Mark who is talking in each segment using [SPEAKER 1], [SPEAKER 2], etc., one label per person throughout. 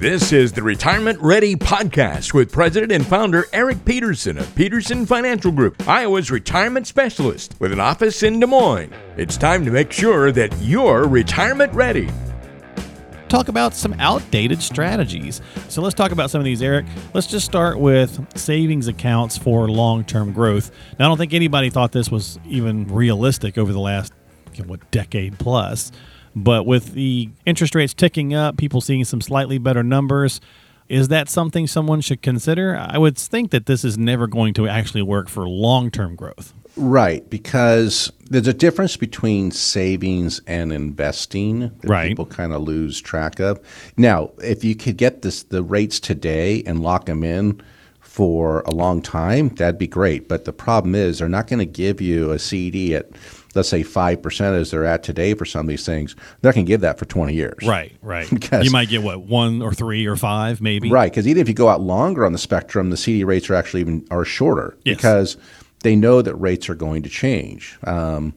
[SPEAKER 1] This is the Retirement Ready Podcast with President and founder Eric Peterson of Peterson Financial Group, Iowa's retirement specialist with an office in Des Moines. It's time to make sure that you're retirement ready.
[SPEAKER 2] Talk about some outdated strategies. So let's talk about some of these, Eric. Let's just start with savings accounts for long term growth. Now, I don't think anybody thought this was even realistic over the last what decade plus. But with the interest rates ticking up, people seeing some slightly better numbers, is that something someone should consider? I would think that this is never going to actually work for long term growth.
[SPEAKER 3] Right, because there's a difference between savings and investing that
[SPEAKER 2] right.
[SPEAKER 3] people kind of lose track of. Now, if you could get this the rates today and lock them in for a long time, that'd be great. But the problem is they're not going to give you a CD at let's say 5% as they're at today for some of these things, they're not going to give that for 20 years.
[SPEAKER 2] Right, right. you might get what, one or three or five maybe?
[SPEAKER 3] Right, because even if you go out longer on the spectrum, the CD rates are actually even are shorter
[SPEAKER 2] yes.
[SPEAKER 3] because they know that rates are going to change. Um,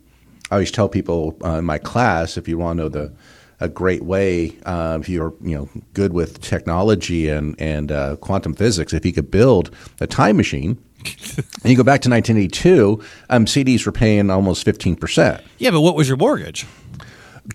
[SPEAKER 3] I always tell people uh, in my class, if you want to know the a great way uh, if you're you know good with technology and and uh, quantum physics. If you could build a time machine and you go back to 1982, um, CDs were paying almost 15%.
[SPEAKER 2] Yeah, but what was your mortgage?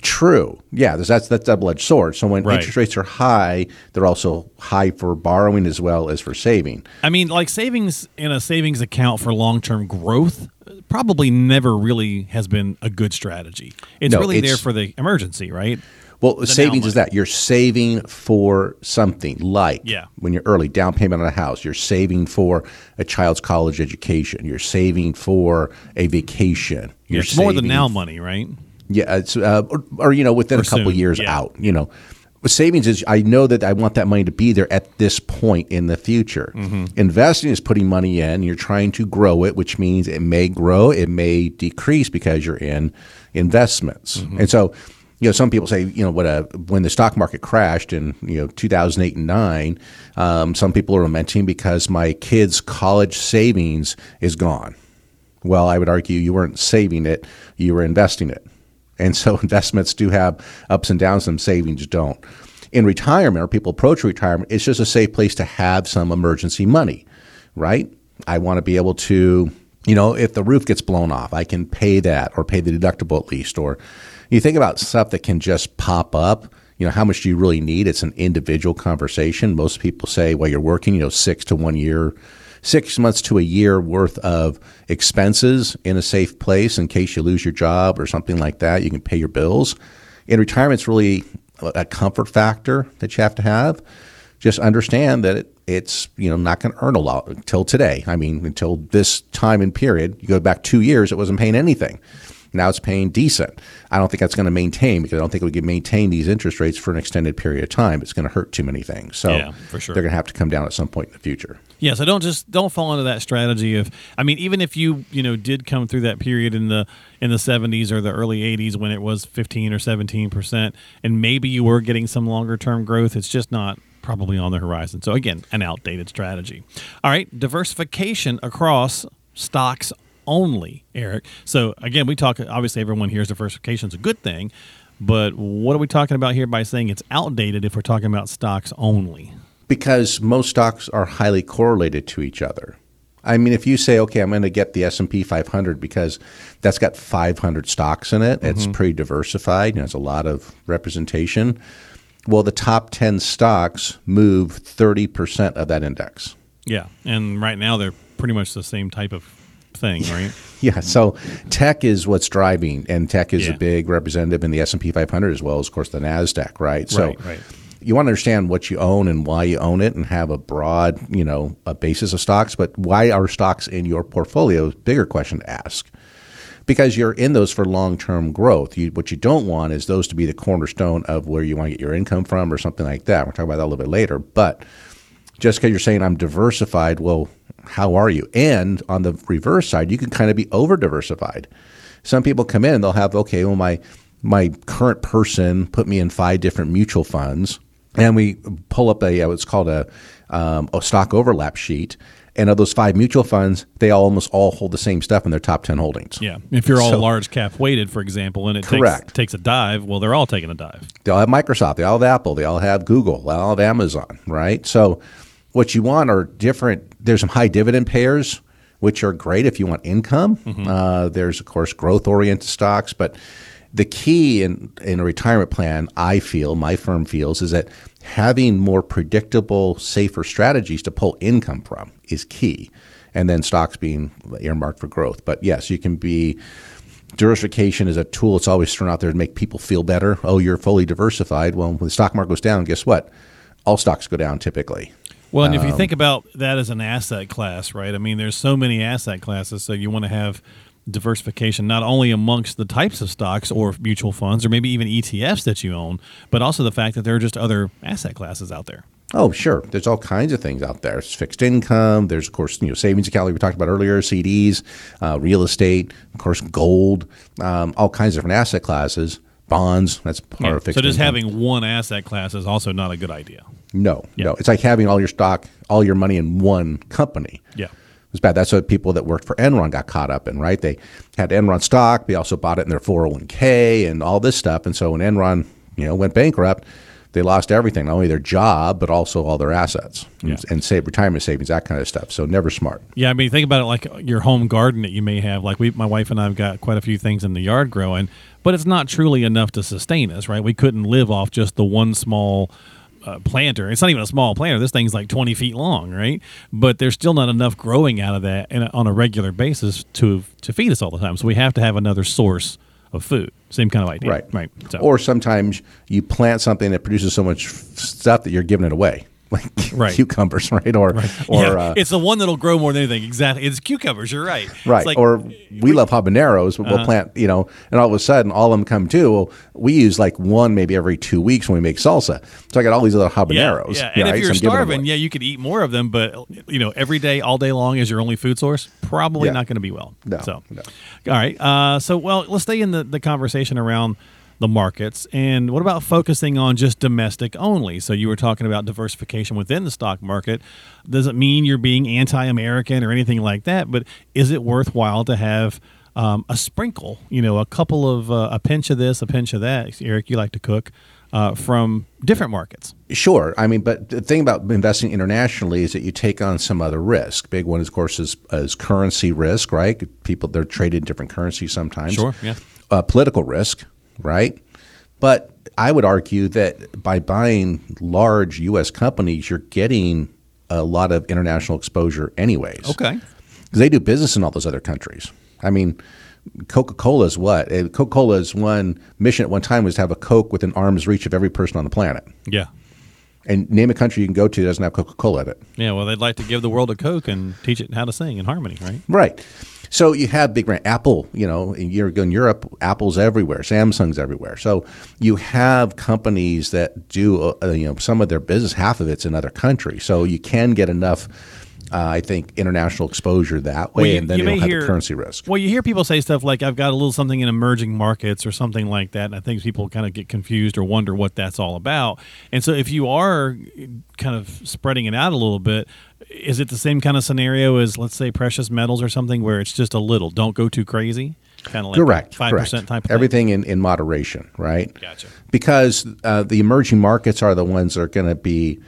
[SPEAKER 3] True. Yeah, that's that double edged sword. So when right. interest rates are high, they're also high for borrowing as well as for saving.
[SPEAKER 2] I mean, like savings in a savings account for long term growth probably never really has been a good strategy. It's no, really it's, there for the emergency, right?
[SPEAKER 3] Well, savings is that you're saving for something like
[SPEAKER 2] yeah.
[SPEAKER 3] when you're early down payment on a house, you're saving for a child's college education, you're saving for a vacation.
[SPEAKER 2] You're
[SPEAKER 3] it's
[SPEAKER 2] more than now money, right?
[SPEAKER 3] Yeah, it's uh, or, or, you know within
[SPEAKER 2] or
[SPEAKER 3] a couple
[SPEAKER 2] soon.
[SPEAKER 3] years
[SPEAKER 2] yeah.
[SPEAKER 3] out. You know, with savings is I know that I want that money to be there at this point in the future.
[SPEAKER 2] Mm-hmm.
[SPEAKER 3] Investing is putting money in. You're trying to grow it, which means it may grow, it may decrease because you're in investments,
[SPEAKER 2] mm-hmm.
[SPEAKER 3] and so you know, some people say, you know, what a, when the stock market crashed in, you know, 2008 and 9, um, some people are lamenting because my kid's college savings is gone. Well, I would argue you weren't saving it, you were investing it. And so investments do have ups and downs, some savings don't. In retirement, or people approach retirement, it's just a safe place to have some emergency money, right? I want to be able to, you know, if the roof gets blown off, I can pay that or pay the deductible at least, or you think about stuff that can just pop up. You know, how much do you really need? It's an individual conversation. Most people say, well, you're working, you know, six to one year, six months to a year worth of expenses in a safe place in case you lose your job or something like that. You can pay your bills. In retirement, it's really a comfort factor that you have to have. Just understand that it, it's you know not going to earn a lot until today. I mean, until this time and period. You go back two years, it wasn't paying anything. Now it's paying decent. I don't think that's going to maintain because I don't think we can maintain these interest rates for an extended period of time. It's going to hurt too many things. So
[SPEAKER 2] yeah, for sure.
[SPEAKER 3] they're going to have to come down at some point in the future.
[SPEAKER 2] Yeah, so don't just don't fall into that strategy of I mean even if you, you know, did come through that period in the in the 70s or the early 80s when it was 15 or 17% and maybe you were getting some longer term growth, it's just not probably on the horizon. So again, an outdated strategy. All right, diversification across stocks only, Eric. So again, we talk. Obviously, everyone hears diversification is a good thing, but what are we talking about here by saying it's outdated if we're talking about stocks only?
[SPEAKER 3] Because most stocks are highly correlated to each other. I mean, if you say, okay, I'm going to get the S and P 500 because that's got 500 stocks in it, mm-hmm. it's pretty diversified, and has a lot of representation. Well, the top 10 stocks move 30% of that index.
[SPEAKER 2] Yeah, and right now they're pretty much the same type of thing, right?
[SPEAKER 3] yeah. So tech is what's driving, and tech is
[SPEAKER 2] Yeah.
[SPEAKER 3] a big representative in the S and P 500 as well as, of course, the Nasdaq, right? So
[SPEAKER 2] Right, right.
[SPEAKER 3] you want to understand what you own and why you own it, and have a broad, you know, a basis of stocks. But why are stocks in your portfolio? Bigger question to ask. because you're in those for long-term growth. You, what you don't want is those to be the cornerstone of where you want to get your income from or something like that. We'll talk about that a little bit later. But just because you're saying I'm diversified, well, how are you? And on the reverse side, you can kind of be over diversified. Some people come in, they'll have okay, well my my current person put me in five different mutual funds, and we pull up a what's called a um, a stock overlap sheet. And of those five mutual funds, they almost all hold the same stuff in their top ten holdings.
[SPEAKER 2] Yeah, if you're all
[SPEAKER 3] So-
[SPEAKER 2] large cap weighted, for example, and it
[SPEAKER 3] Correct.
[SPEAKER 2] takes takes a dive, well, they're all taking a dive.
[SPEAKER 3] They all have Microsoft. They all have Apple. They all have Google. They all have Amazon, right? So, what you want are different. There's some high dividend payers, which are great if you want income. Uh, there's, of course, growth oriented stocks. But the key in, in a retirement plan, I feel, my firm feels, is that having more predictable, safer strategies to pull income from is key. And then stocks being earmarked for growth. But yes, you can be diversification is a tool that's always thrown out there to make people feel better. Oh, you're fully diversified. Well, when the stock market goes down, guess what? All stocks go down typically.
[SPEAKER 2] Well, and if
[SPEAKER 3] Um,
[SPEAKER 2] you think about that as an asset class, right? I mean, there's so many asset classes, so you want to have diversification not only amongst the types of stocks or mutual funds or maybe even ETFs that you own, but also the fact that there are just other asset classes out there.
[SPEAKER 3] Oh, sure. There's all kinds of things out there. It's fixed income. There's, of course, you know, savings account like we talked about earlier, CDs, uh, real estate, of course, gold, um, all kinds of different asset classes, bonds. That's part of fixed
[SPEAKER 2] so just
[SPEAKER 3] income.
[SPEAKER 2] having one asset class is also not a good idea.
[SPEAKER 3] no,
[SPEAKER 2] Yeah.
[SPEAKER 3] no. It's like having all your stock, all your money in one company.
[SPEAKER 2] Yeah.
[SPEAKER 3] It's bad. That's what people that worked for Enron got caught up in, right? They had Enron stock. They also bought it in their 401k and all this stuff. And so when Enron, you know, went bankrupt, they lost everything, not only their job, but also all their assets and,
[SPEAKER 2] Yeah.
[SPEAKER 3] and save retirement savings, that kind of stuff. So never smart.
[SPEAKER 2] Yeah, I mean, think about it like your home garden that you may have. Like we, my wife and I have got quite a few things in the yard growing, but it's not truly enough to sustain us, right? We couldn't live off just the one small uh, planter. It's not even a small planter. This thing's like 20 feet long, right? But there's still not enough growing out of that in a, on a regular basis to to feed us all the time. So we have to have another source of food. Same kind of idea,
[SPEAKER 3] Right.
[SPEAKER 2] Right. So,
[SPEAKER 3] Or sometimes you plant something that produces so much stuff that you're giving it away, like
[SPEAKER 2] Right.
[SPEAKER 3] cucumbers, right? Or, or,
[SPEAKER 2] yeah,
[SPEAKER 3] uh,
[SPEAKER 2] it's the one that'll grow more than anything. Exactly. It's cucumbers. You're right.
[SPEAKER 3] Right.
[SPEAKER 2] like-
[SPEAKER 3] or we love habaneros, but
[SPEAKER 2] Uh-huh.
[SPEAKER 3] we'll plant, you know, and all of a sudden all of them come too. Well, we use like one maybe every two weeks when we make salsa. So I got all these other habaneros.
[SPEAKER 2] Yeah, yeah. and
[SPEAKER 3] right?
[SPEAKER 2] if you're
[SPEAKER 3] them
[SPEAKER 2] starving, yeah, you could eat more of them, but you know, every day, all day long is your only food source. Probably
[SPEAKER 3] Yeah.
[SPEAKER 2] not going to be well.
[SPEAKER 3] No,
[SPEAKER 2] So,
[SPEAKER 3] no.
[SPEAKER 2] all right. Uh, so, well, let's stay in the, the conversation around the markets. And what about focusing on just domestic only? So, you were talking about diversification within the stock market. Doesn't mean you're being anti-American or anything like that, but is it worthwhile to have um, a sprinkle? You know, a couple of uh, a pinch of this, a pinch of that. Eric, you like to cook uh, from different markets.
[SPEAKER 3] Sure. I mean, but the thing about investing internationally is that you take on some other risk. Big one, of course, is, is currency risk, right? People, they're traded in different currencies sometimes.
[SPEAKER 2] Sure, yeah.
[SPEAKER 3] Uh, political risk, right? But I would argue that by buying large U.S. companies, you're getting a lot of international exposure anyways.
[SPEAKER 2] Okay.
[SPEAKER 3] because they do business in all those other countries. I mean, Coca Cola is what? Eh, Coca Cola's one mission at one time was to have a Coke within arm's reach of every person on the planet.
[SPEAKER 2] Yeah.
[SPEAKER 3] And name a country you can go to that doesn't have Coca Cola in it.
[SPEAKER 2] Yeah, well, they'd like to give the world a Coke and teach it how to sing in harmony, right?
[SPEAKER 3] Right. So you have big brand Apple, you know, in Europe, in Europe, Apple's everywhere, Samsung's everywhere. So you have companies that do, uh, you know, some of their business, half of it's in other countries. So you can get enough, uh, I think, international exposure that way, and then you, don't have the currency risk.
[SPEAKER 2] Well, you hear people say stuff like, "I've got a little something in emerging markets" or something like that, and I think people kind of get confused or wonder what that's all about. And so, if you are kind of spreading it out a little bit, is it the same kind of scenario as, let's say, precious metals or something, where it's just a little, don't go too crazy, kind of like
[SPEAKER 3] correct.
[SPEAKER 2] five percent type of
[SPEAKER 3] Everything in, in moderation, right?
[SPEAKER 2] Gotcha.
[SPEAKER 3] Because uh, the emerging markets are the ones that are going to be,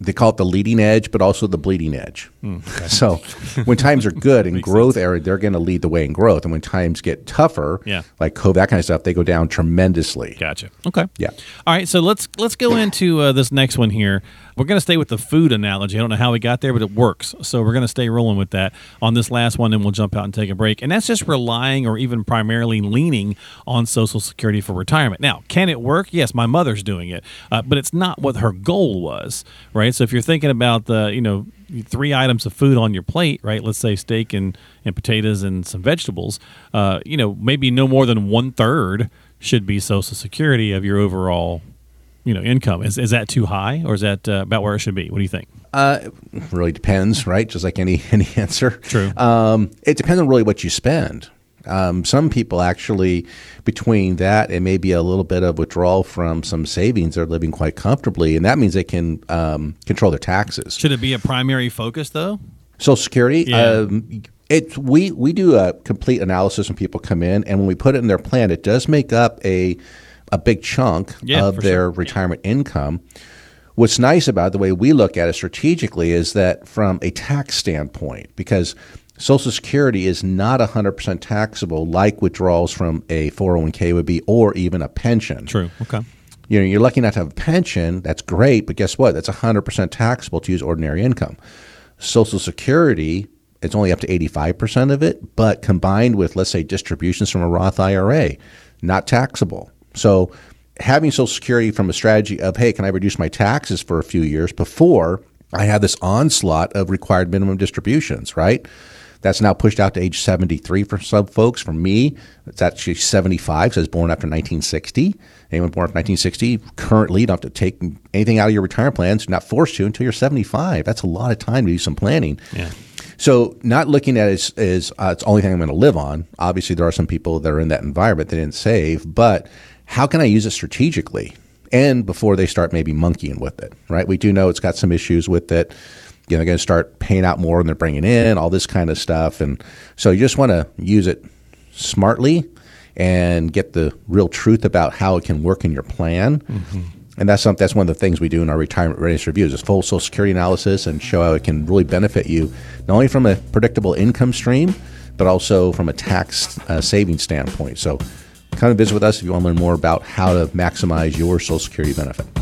[SPEAKER 3] they call it the leading edge, but also the bleeding edge.
[SPEAKER 2] Hmm,
[SPEAKER 3] so when times are good in growth area, they're going to lead the way in growth. And when times get tougher,
[SPEAKER 2] Yeah.
[SPEAKER 3] like COVID, that kind of stuff, they go down tremendously.
[SPEAKER 2] Gotcha. Okay.
[SPEAKER 3] Yeah.
[SPEAKER 2] All right, so let's let's go into uh, this next one here. We're going to stay with the food analogy. I don't know how we got there, but it works. So we're going to stay rolling with that on this last one, and we'll jump out and take a break. And that's just relying or even primarily leaning on Social Security for retirement. Now, can it work? Yes, my mother's doing it, uh, but it's not what her goal was, right? Right? So if you're thinking about the, you know, three items of food on your plate, right? Let's say steak and, and potatoes and some vegetables, uh, you know, maybe no more than one third should be Social Security of your overall, you know, income. Is, is that too high or is that uh, about where it should be? What do you think?
[SPEAKER 3] Uh, it really depends, right? Just like any any answer.
[SPEAKER 2] True.
[SPEAKER 3] Um, it depends on really what you spend. Um, some people actually, between that and maybe a little bit of withdrawal from some savings, are living quite comfortably, and that means they can um, control their taxes.
[SPEAKER 2] Should it be a primary focus though?
[SPEAKER 3] Social Security.
[SPEAKER 2] Yeah.
[SPEAKER 3] Um, it we we do a complete analysis when people come in, and when we put it in their plan, it does make up a a big chunk
[SPEAKER 2] Yeah,
[SPEAKER 3] of their
[SPEAKER 2] sure.
[SPEAKER 3] retirement income. What's nice about the way we look at it strategically is that from a tax standpoint, because Social Security is not 100% taxable like withdrawals from a 401k would be, or even a pension.
[SPEAKER 2] True. Okay.
[SPEAKER 3] You know, you're lucky not to have a pension. That's great, but guess what? That's 100% taxable to use ordinary income. Social Security, it's only up to 85% of it, but combined with, let's say, distributions from a Roth IRA, not taxable. So having Social Security from a strategy of, hey, can I reduce my taxes for a few years before I have this onslaught of required minimum distributions, right? That's now pushed out to age 73 for some folks. For me, it's actually 75, so it's born after 1960. Anyone born after 1960, currently, you don't have to take anything out of your retirement plans. You're not forced to until you're 75. That's a lot of time to do some planning.
[SPEAKER 2] Yeah.
[SPEAKER 3] So, not looking at it as, as uh, it's the only thing I'm going to live on. Obviously, there are some people that are in that environment that didn't save, but how can I use it strategically? And before they start maybe monkeying with it, right? We do know it's got some issues with it. You know, they're going to start paying out more than they're bringing in, all this kind of stuff. And so you just want to use it smartly and get the real truth about how it can work in your plan. And that's some, that's one of the things we do in our retirement readiness reviews is full Social Security analysis and show how it can really benefit you not only from a predictable income stream, but also from a tax uh, saving standpoint. So, come and visit with us if you want to learn more about how to maximize your Social Security benefit.